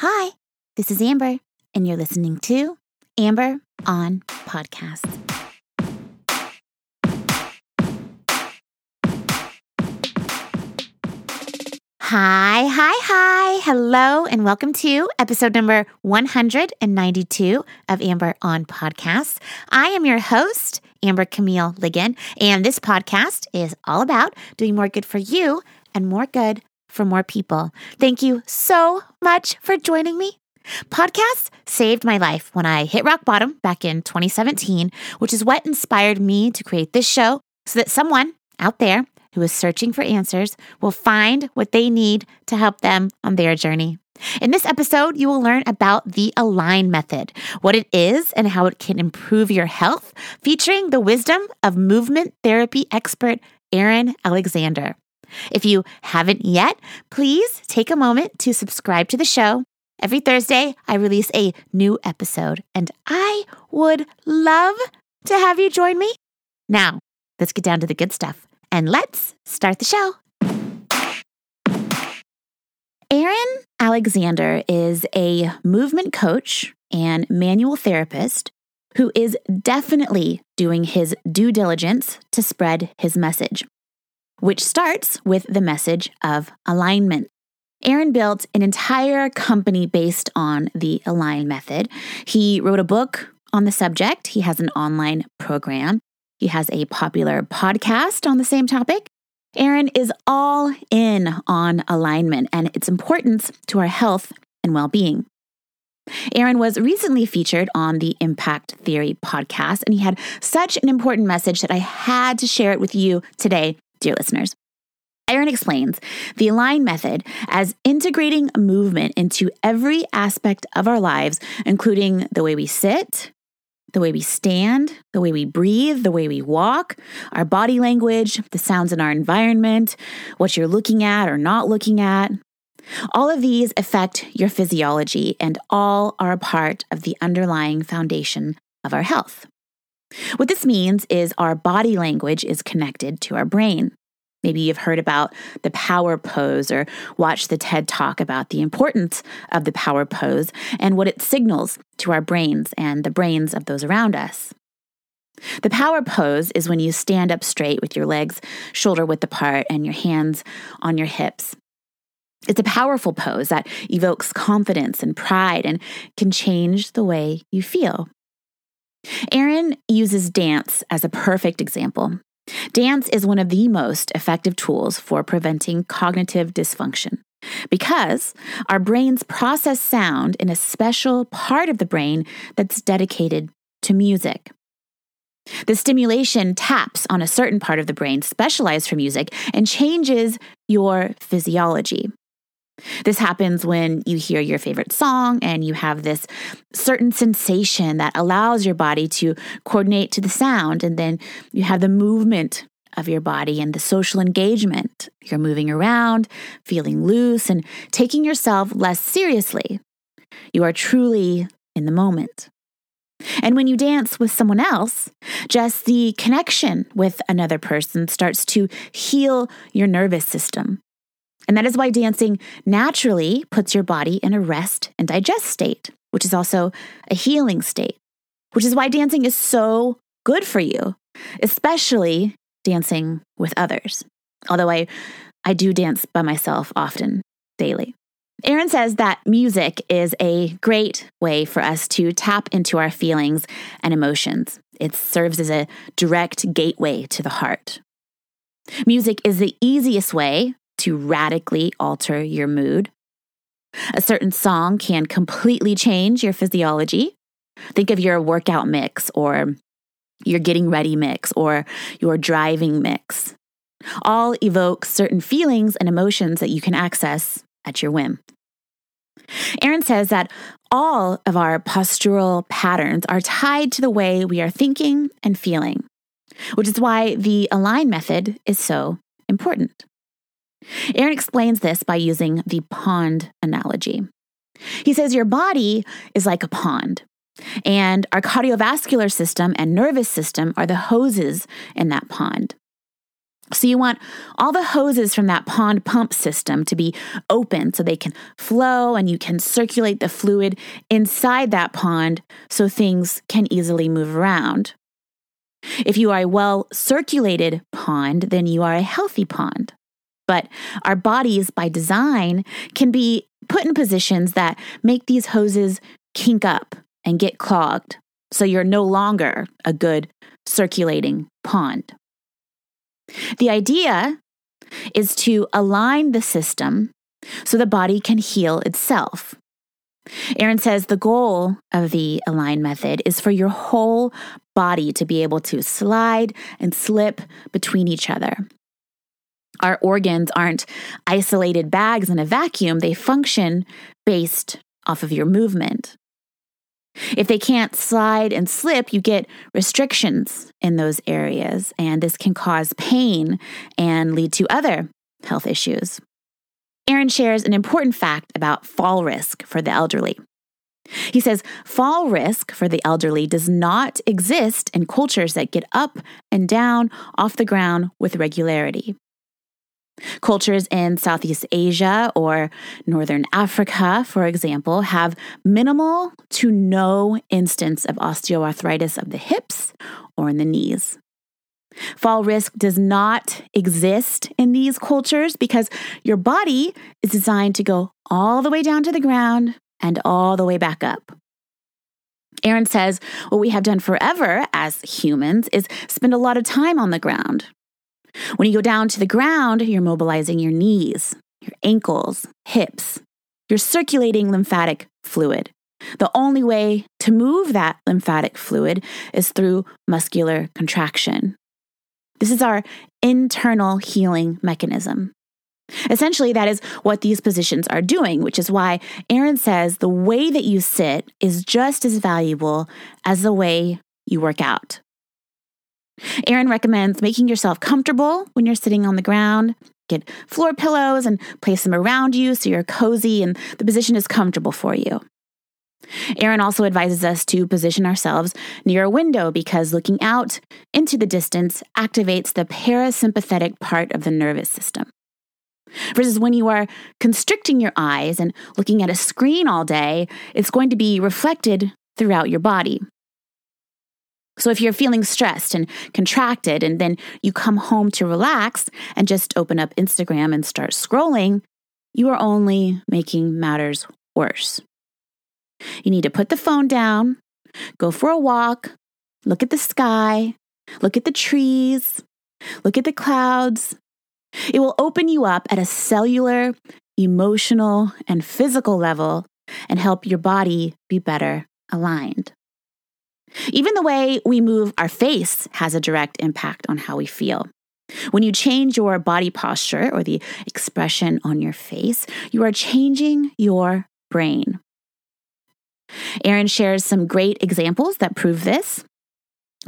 Hi, this is Amber, and you're listening to Amber on Podcast. Hi, hi, hi. Hello, and welcome to episode number 192 of Amber on Podcast. I am your host, Amber Camille Ligon, and this podcast is all about doing more good for you and more good for more people. Thank you so much for joining me. Podcasts saved my life when I hit rock bottom back in 2017, which is what inspired me to create this show so that someone out there who is searching for answers will find what they need to help them on their journey. In this episode, you will learn about the Align Method, what it is, and how it can improve your health, featuring the wisdom of movement therapy expert Aaron Alexander. If you haven't yet, please take a moment to subscribe to the show. Every Thursday, I release a new episode, and I would love to have you join me. Now, let's get down to the good stuff and let's start the show. Aaron Alexander is a movement coach and manual therapist who is definitely doing his due diligence to spread his message which starts with the message of alignment. Aaron built an entire company based on the Align method. He wrote a book on the subject, he has an online program, he has a popular podcast on the same topic. Aaron is all in on alignment and its importance to our health and well being. Aaron was recently featured on the Impact Theory podcast, and he had such an important message that I had to share it with you today dear listeners. Aaron explains the Align method as integrating movement into every aspect of our lives, including the way we sit, the way we stand, the way we breathe, the way we walk, our body language, the sounds in our environment, what you're looking at or not looking at. All of these affect your physiology and all are a part of the underlying foundation of our health. What this means is our body language is connected to our brain. Maybe you've heard about the power pose or watched the TED talk about the importance of the power pose and what it signals to our brains and the brains of those around us. The power pose is when you stand up straight with your legs shoulder width apart and your hands on your hips. It's a powerful pose that evokes confidence and pride and can change the way you feel. Aaron uses dance as a perfect example. Dance is one of the most effective tools for preventing cognitive dysfunction because our brains process sound in a special part of the brain that's dedicated to music. The stimulation taps on a certain part of the brain specialized for music and changes your physiology. This happens when you hear your favorite song and you have this certain sensation that allows your body to coordinate to the sound. And then you have the movement of your body and the social engagement. You're moving around, feeling loose, and taking yourself less seriously. You are truly in the moment. And when you dance with someone else, just the connection with another person starts to heal your nervous system. And that is why dancing naturally puts your body in a rest and digest state, which is also a healing state, which is why dancing is so good for you, especially dancing with others. Although I, I do dance by myself often, daily. Aaron says that music is a great way for us to tap into our feelings and emotions. It serves as a direct gateway to the heart. Music is the easiest way to radically alter your mood. A certain song can completely change your physiology. Think of your workout mix or your getting ready mix or your driving mix. All evoke certain feelings and emotions that you can access at your whim. Aaron says that all of our postural patterns are tied to the way we are thinking and feeling, which is why the Align method is so important. Aaron explains this by using the pond analogy. He says your body is like a pond, and our cardiovascular system and nervous system are the hoses in that pond. So you want all the hoses from that pond pump system to be open so they can flow and you can circulate the fluid inside that pond so things can easily move around. If you are a well circulated pond, then you are a healthy pond. But our bodies, by design, can be put in positions that make these hoses kink up and get clogged. So you're no longer a good circulating pond. The idea is to align the system so the body can heal itself. Aaron says the goal of the align method is for your whole body to be able to slide and slip between each other. Our organs aren't isolated bags in a vacuum, they function based off of your movement. If they can't slide and slip, you get restrictions in those areas, and this can cause pain and lead to other health issues. Aaron shares an important fact about fall risk for the elderly. He says fall risk for the elderly does not exist in cultures that get up and down off the ground with regularity. Cultures in Southeast Asia or Northern Africa, for example, have minimal to no instance of osteoarthritis of the hips or in the knees. Fall risk does not exist in these cultures because your body is designed to go all the way down to the ground and all the way back up. Aaron says what we have done forever as humans is spend a lot of time on the ground, when you go down to the ground, you're mobilizing your knees, your ankles, hips. You're circulating lymphatic fluid. The only way to move that lymphatic fluid is through muscular contraction. This is our internal healing mechanism. Essentially, that is what these positions are doing, which is why Aaron says the way that you sit is just as valuable as the way you work out. Aaron recommends making yourself comfortable when you're sitting on the ground. Get floor pillows and place them around you so you're cozy and the position is comfortable for you. Aaron also advises us to position ourselves near a window because looking out into the distance activates the parasympathetic part of the nervous system. Versus when you are constricting your eyes and looking at a screen all day, it's going to be reflected throughout your body. So if you're feeling stressed and contracted, and then you come home to relax and just open up Instagram and start scrolling, you are only making matters worse. You need to put the phone down, go for a walk, look at the sky, look at the trees, look at the clouds. It will open you up at a cellular, emotional, and physical level and help your body be better aligned. Even the way we move our face has a direct impact on how we feel. When you change your body posture or the expression on your face, you are changing your brain. Aaron shares some great examples that prove this.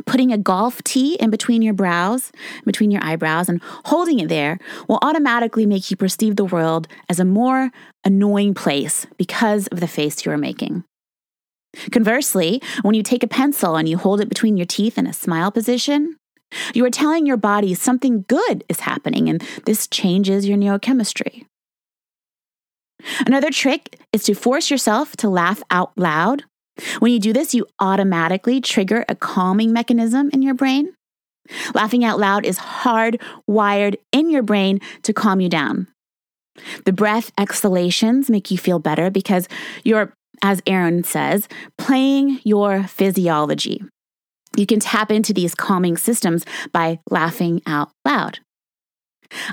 Putting a golf tee in between your brows, between your eyebrows, and holding it there will automatically make you perceive the world as a more annoying place because of the face you are making. Conversely, when you take a pencil and you hold it between your teeth in a smile position, you are telling your body something good is happening, and this changes your neurochemistry. Another trick is to force yourself to laugh out loud. When you do this, you automatically trigger a calming mechanism in your brain. Laughing out loud is hardwired in your brain to calm you down. The breath exhalations make you feel better because your as Aaron says, playing your physiology. You can tap into these calming systems by laughing out loud.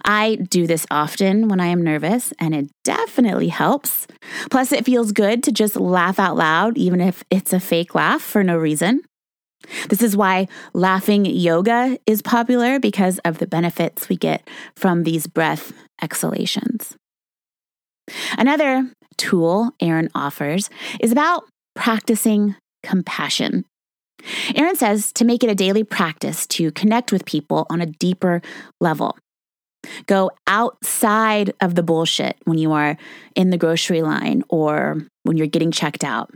I do this often when I am nervous, and it definitely helps. Plus, it feels good to just laugh out loud, even if it's a fake laugh for no reason. This is why laughing yoga is popular because of the benefits we get from these breath exhalations. Another tool Aaron offers is about practicing compassion. Aaron says to make it a daily practice to connect with people on a deeper level. Go outside of the bullshit when you are in the grocery line or when you're getting checked out.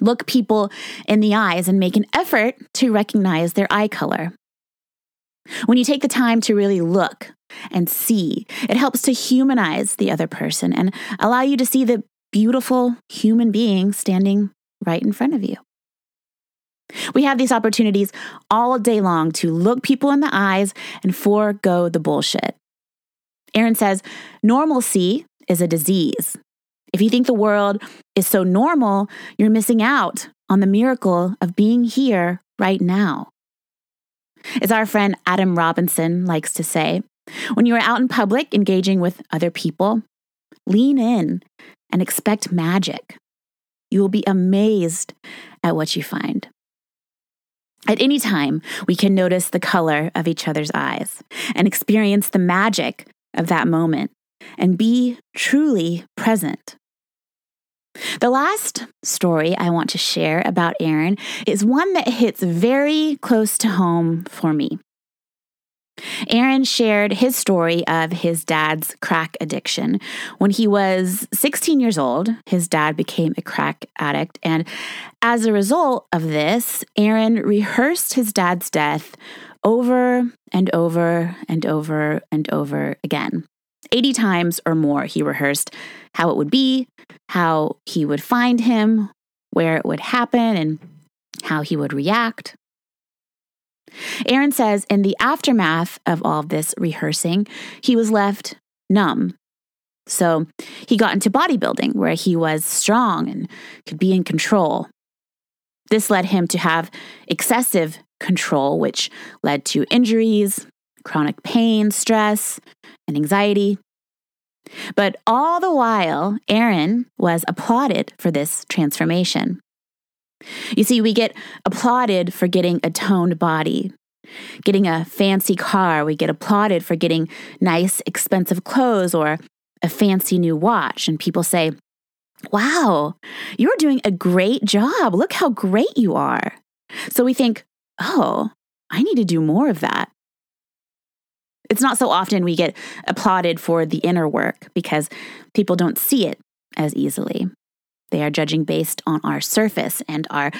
Look people in the eyes and make an effort to recognize their eye color. When you take the time to really look and see, it helps to humanize the other person and allow you to see the beautiful human being standing right in front of you. We have these opportunities all day long to look people in the eyes and forego the bullshit. Aaron says normalcy is a disease. If you think the world is so normal, you're missing out on the miracle of being here right now. As our friend Adam Robinson likes to say, when you are out in public engaging with other people, lean in and expect magic. You will be amazed at what you find. At any time, we can notice the color of each other's eyes and experience the magic of that moment and be truly present. The last story I want to share about Aaron is one that hits very close to home for me. Aaron shared his story of his dad's crack addiction. When he was 16 years old, his dad became a crack addict. And as a result of this, Aaron rehearsed his dad's death over and over and over and over again. 80 times or more, he rehearsed how it would be, how he would find him, where it would happen, and how he would react. Aaron says in the aftermath of all of this rehearsing, he was left numb. So he got into bodybuilding where he was strong and could be in control. This led him to have excessive control, which led to injuries, chronic pain, stress, and anxiety. But all the while, Aaron was applauded for this transformation. You see, we get applauded for getting a toned body, getting a fancy car. We get applauded for getting nice, expensive clothes or a fancy new watch. And people say, Wow, you're doing a great job. Look how great you are. So we think, Oh, I need to do more of that. It's not so often we get applauded for the inner work because people don't see it as easily. They are judging based on our surface, and our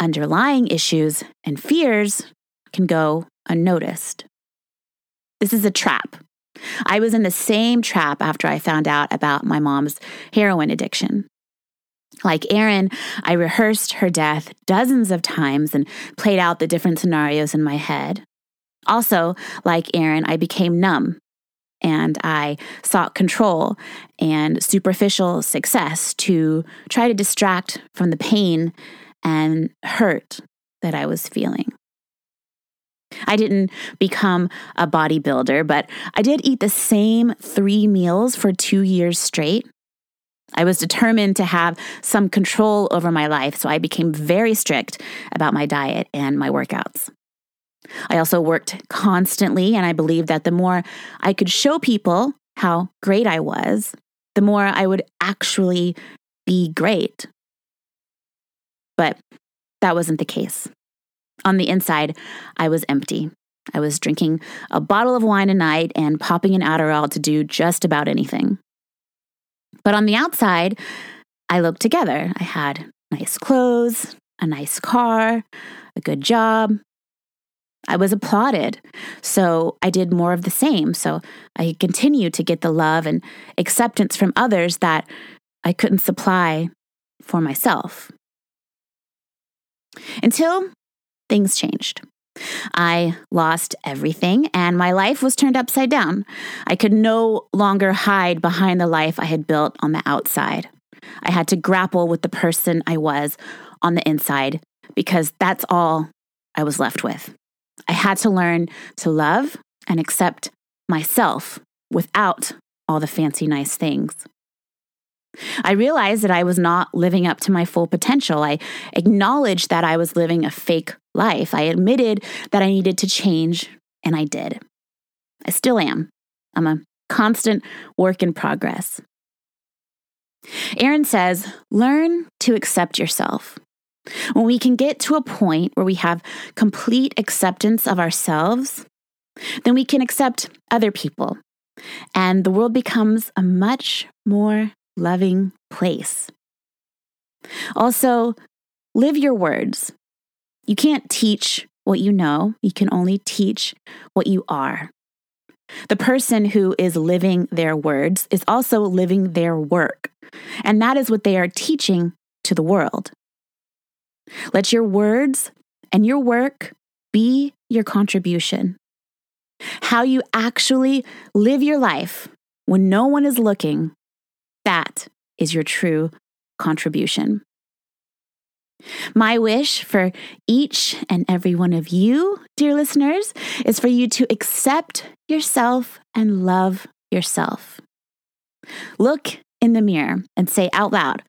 underlying issues and fears can go unnoticed. This is a trap. I was in the same trap after I found out about my mom's heroin addiction. Like Aaron, I rehearsed her death dozens of times and played out the different scenarios in my head. Also, like Aaron, I became numb and I sought control and superficial success to try to distract from the pain and hurt that I was feeling. I didn't become a bodybuilder, but I did eat the same three meals for two years straight. I was determined to have some control over my life, so I became very strict about my diet and my workouts. I also worked constantly, and I believed that the more I could show people how great I was, the more I would actually be great. But that wasn't the case. On the inside, I was empty. I was drinking a bottle of wine a night and popping an Adderall to do just about anything. But on the outside, I looked together. I had nice clothes, a nice car, a good job, I was applauded. So I did more of the same. So I continued to get the love and acceptance from others that I couldn't supply for myself. Until things changed. I lost everything and my life was turned upside down. I could no longer hide behind the life I had built on the outside. I had to grapple with the person I was on the inside because that's all I was left with. I had to learn to love and accept myself without all the fancy, nice things. I realized that I was not living up to my full potential. I acknowledged that I was living a fake life. I admitted that I needed to change, and I did. I still am. I'm a constant work in progress. Aaron says, learn to accept yourself. When we can get to a point where we have complete acceptance of ourselves, then we can accept other people. And the world becomes a much more loving place. Also, live your words. You can't teach what you know, you can only teach what you are. The person who is living their words is also living their work, and that is what they are teaching to the world. Let your words and your work be your contribution. How you actually live your life when no one is looking, that is your true contribution. My wish for each and every one of you, dear listeners, is for you to accept yourself and love yourself. Look in the mirror and say out loud,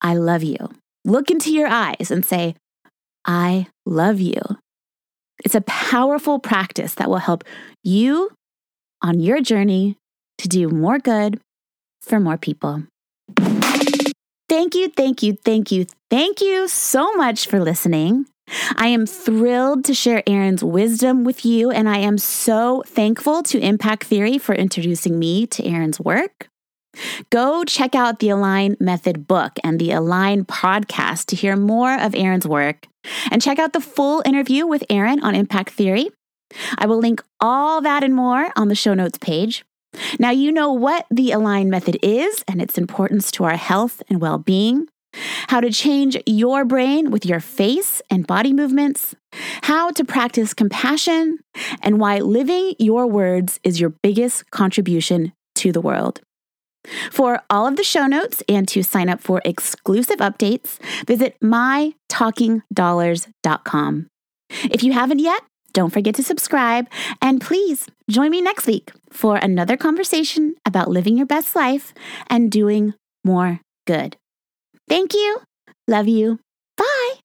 I love you. Look into your eyes and say, I love you. It's a powerful practice that will help you on your journey to do more good for more people. Thank you, thank you, thank you, thank you so much for listening. I am thrilled to share Aaron's wisdom with you, and I am so thankful to Impact Theory for introducing me to Aaron's work. Go check out the Align Method book and the Align podcast to hear more of Aaron's work, and check out the full interview with Aaron on Impact Theory. I will link all that and more on the show notes page. Now, you know what the Align method is and its importance to our health and well being, how to change your brain with your face and body movements, how to practice compassion, and why living your words is your biggest contribution to the world. For all of the show notes and to sign up for exclusive updates, visit mytalkingdollars.com. If you haven't yet, don't forget to subscribe and please join me next week for another conversation about living your best life and doing more good. Thank you. Love you. Bye.